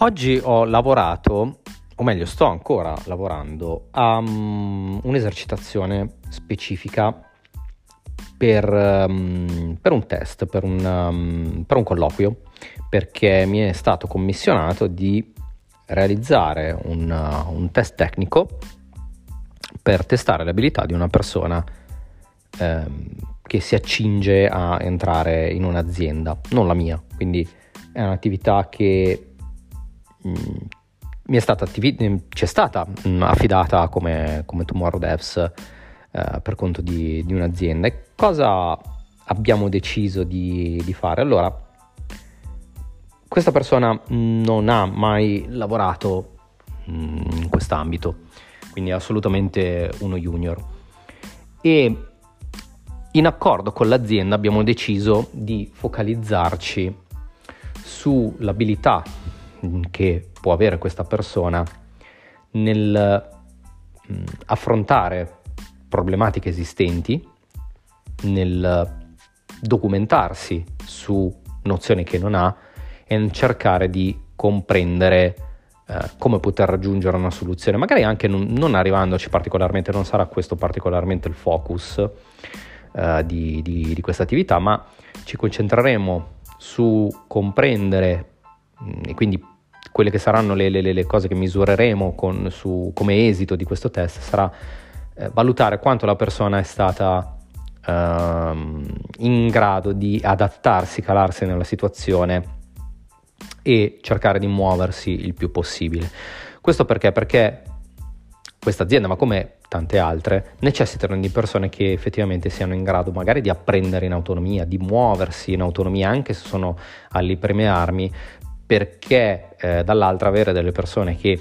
Oggi ho lavorato, o meglio sto ancora lavorando, a um, un'esercitazione specifica per, um, per, un test, per un, um, per un colloquio, perché mi è stato commissionato di realizzare un, uh, un test tecnico per testare l'abilità di una persona ehm, che si accinge a entrare in un'azienda, non la mia, quindi è un'attività che mi è stata, attivi- mm, ci è stata mm, affidata come, come Tomorrow Devs eh, per conto di, di, un'azienda. E cosa abbiamo deciso di, di fare? Allora, questa persona non ha mai lavorato in quest'ambito, quindi è assolutamente uno junior. E in accordo con l'azienda abbiamo deciso di focalizzarci sull'abilità che può avere questa persona nel mh, affrontare problematiche esistenti, nel documentarsi su nozioni che non ha e nel cercare di comprendere eh, come poter raggiungere una soluzione, magari anche non, non, arrivandoci particolarmente, non sarà questo particolarmente il focus eh, di, di, di questa attività, ma ci concentreremo su comprendere e quindi quelle che saranno le, le, le cose che misureremo con, su, come esito di questo test sarà eh, valutare quanto la persona è stata ehm, in grado di adattarsi, calarsi nella situazione e cercare di muoversi il più possibile. Questo perché? Perché questa azienda, ma come tante altre, necessitano di persone che effettivamente siano in grado magari di apprendere in autonomia, di muoversi in autonomia, anche se sono alle prime armi, perché eh, dall'altra avere delle persone che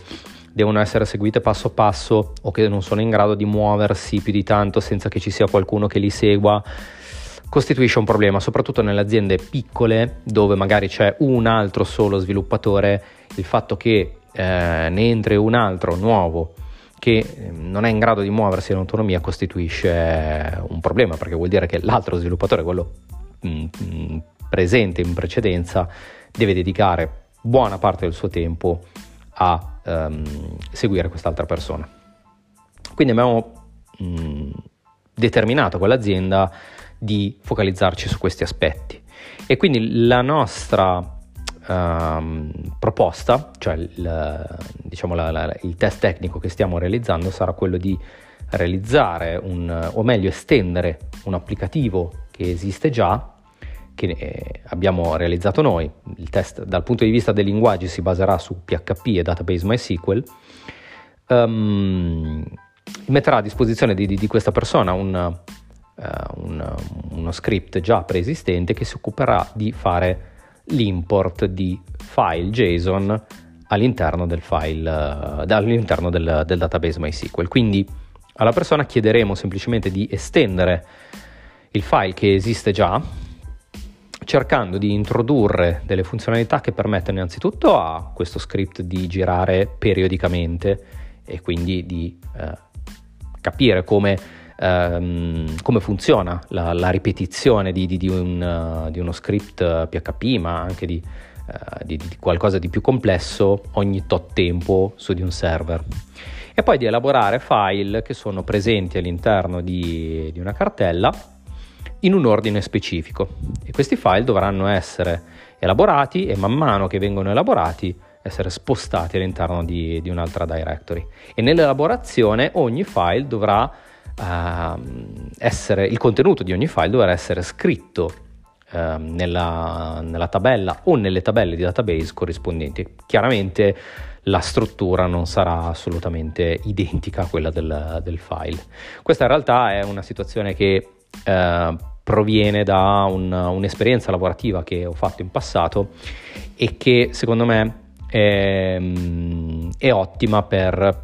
devono essere seguite passo passo o che non sono in grado di muoversi più di tanto senza che ci sia qualcuno che li segua costituisce un problema, soprattutto nelle aziende piccole dove magari c'è un altro solo sviluppatore, il fatto che eh, ne entri un altro nuovo che ehm, non è in grado di muoversi in autonomia costituisce un problema perché vuol dire che l'altro sviluppatore, quello mh, mh, presente in precedenza, deve dedicare buona parte del suo tempo a um, seguire quest'altra persona. Quindi abbiamo mh, determinato con l'azienda di focalizzarci su questi aspetti e quindi la nostra uh, proposta, cioè il, diciamo la, la, il test tecnico che stiamo realizzando sarà quello di realizzare un, o meglio estendere un applicativo che esiste già che eh, abbiamo realizzato noi. Il test dal punto di vista dei linguaggi si baserà su PHP e Database MySQL. Um, metterà a disposizione di, di, di questa persona un, uh, un, uno script già preesistente che si occuperà di fare l'import di file JSON all'interno del file, uh, all'interno del, del database MySQL. Quindi alla persona chiederemo semplicemente di estendere il file che esiste già cercando di introdurre delle funzionalità che permettono innanzitutto a questo script di girare periodicamente e quindi di eh, capire come, ehm, come funziona la, la ripetizione di, di, di, un, uh, di, uno script PHP, ma anche di, uh, qualcosa di più complesso ogni tot tempo su di un server. E poi di elaborare file che sono presenti all'interno di una cartella in un ordine specifico. E questi file dovranno essere elaborati e man mano che vengono elaborati essere spostati all'interno di, di un'altra directory. E nell'elaborazione ogni file dovrà uh, essere il contenuto di ogni file dovrà essere scritto uh, nella, nella tabella o nelle tabelle di database corrispondenti. Chiaramente la struttura non sarà assolutamente identica a quella del, del file. Questa in realtà è una situazione che eh, proviene da un, un'esperienza lavorativa che ho fatto in passato e che secondo me è, mm, è ottima per,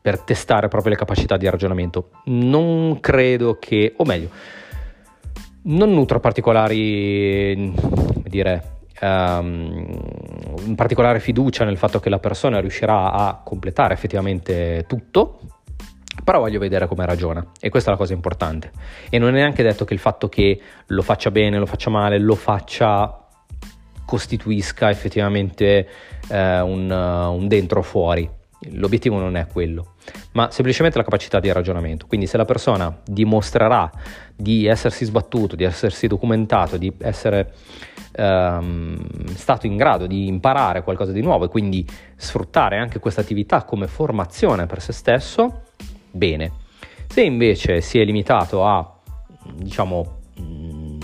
per testare proprio le capacità di ragionamento. Non credo che, o meglio, non nutro particolari, dire, um, particolare fiducia nel fatto che la persona riuscirà a completare effettivamente tutto, però voglio vedere come ragiona e questa è la cosa importante. E non è neanche detto che il fatto che lo faccia bene, lo faccia male, lo faccia costituisca effettivamente eh, un, un dentro fuori. L'obiettivo non è quello, ma semplicemente la capacità di ragionamento. Quindi se la persona dimostrerà di essersi sbattuto, di essersi documentato, di essere ehm, stato in grado di imparare qualcosa di nuovo e quindi sfruttare anche questa attività come formazione per se stesso, bene. Se invece si è limitato a, diciamo,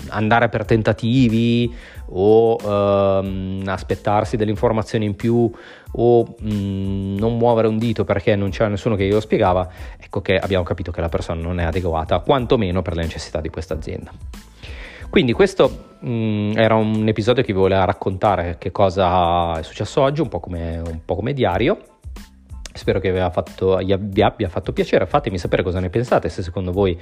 andare per tentativi o ehm, aspettarsi delle informazioni in più o mh, non muovere un dito perché non c'era nessuno che glielo spiegava, ecco che abbiamo capito che la persona non è adeguata, quantomeno per le necessità di questa azienda. Quindi questo mh, era un episodio che vi voleva raccontare che cosa è successo oggi, un po' come, un po come diario. Spero che fatto, vi abbia fatto piacere, fatemi sapere cosa ne pensate, se secondo voi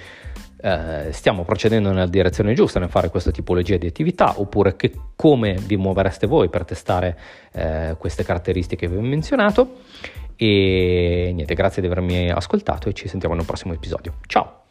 eh, stiamo procedendo nella direzione giusta nel fare questa tipologia di attività oppure che, come vi muovereste voi per testare eh, queste caratteristiche che vi ho menzionato. E niente, grazie di avermi ascoltato e ci sentiamo nel prossimo episodio. Ciao!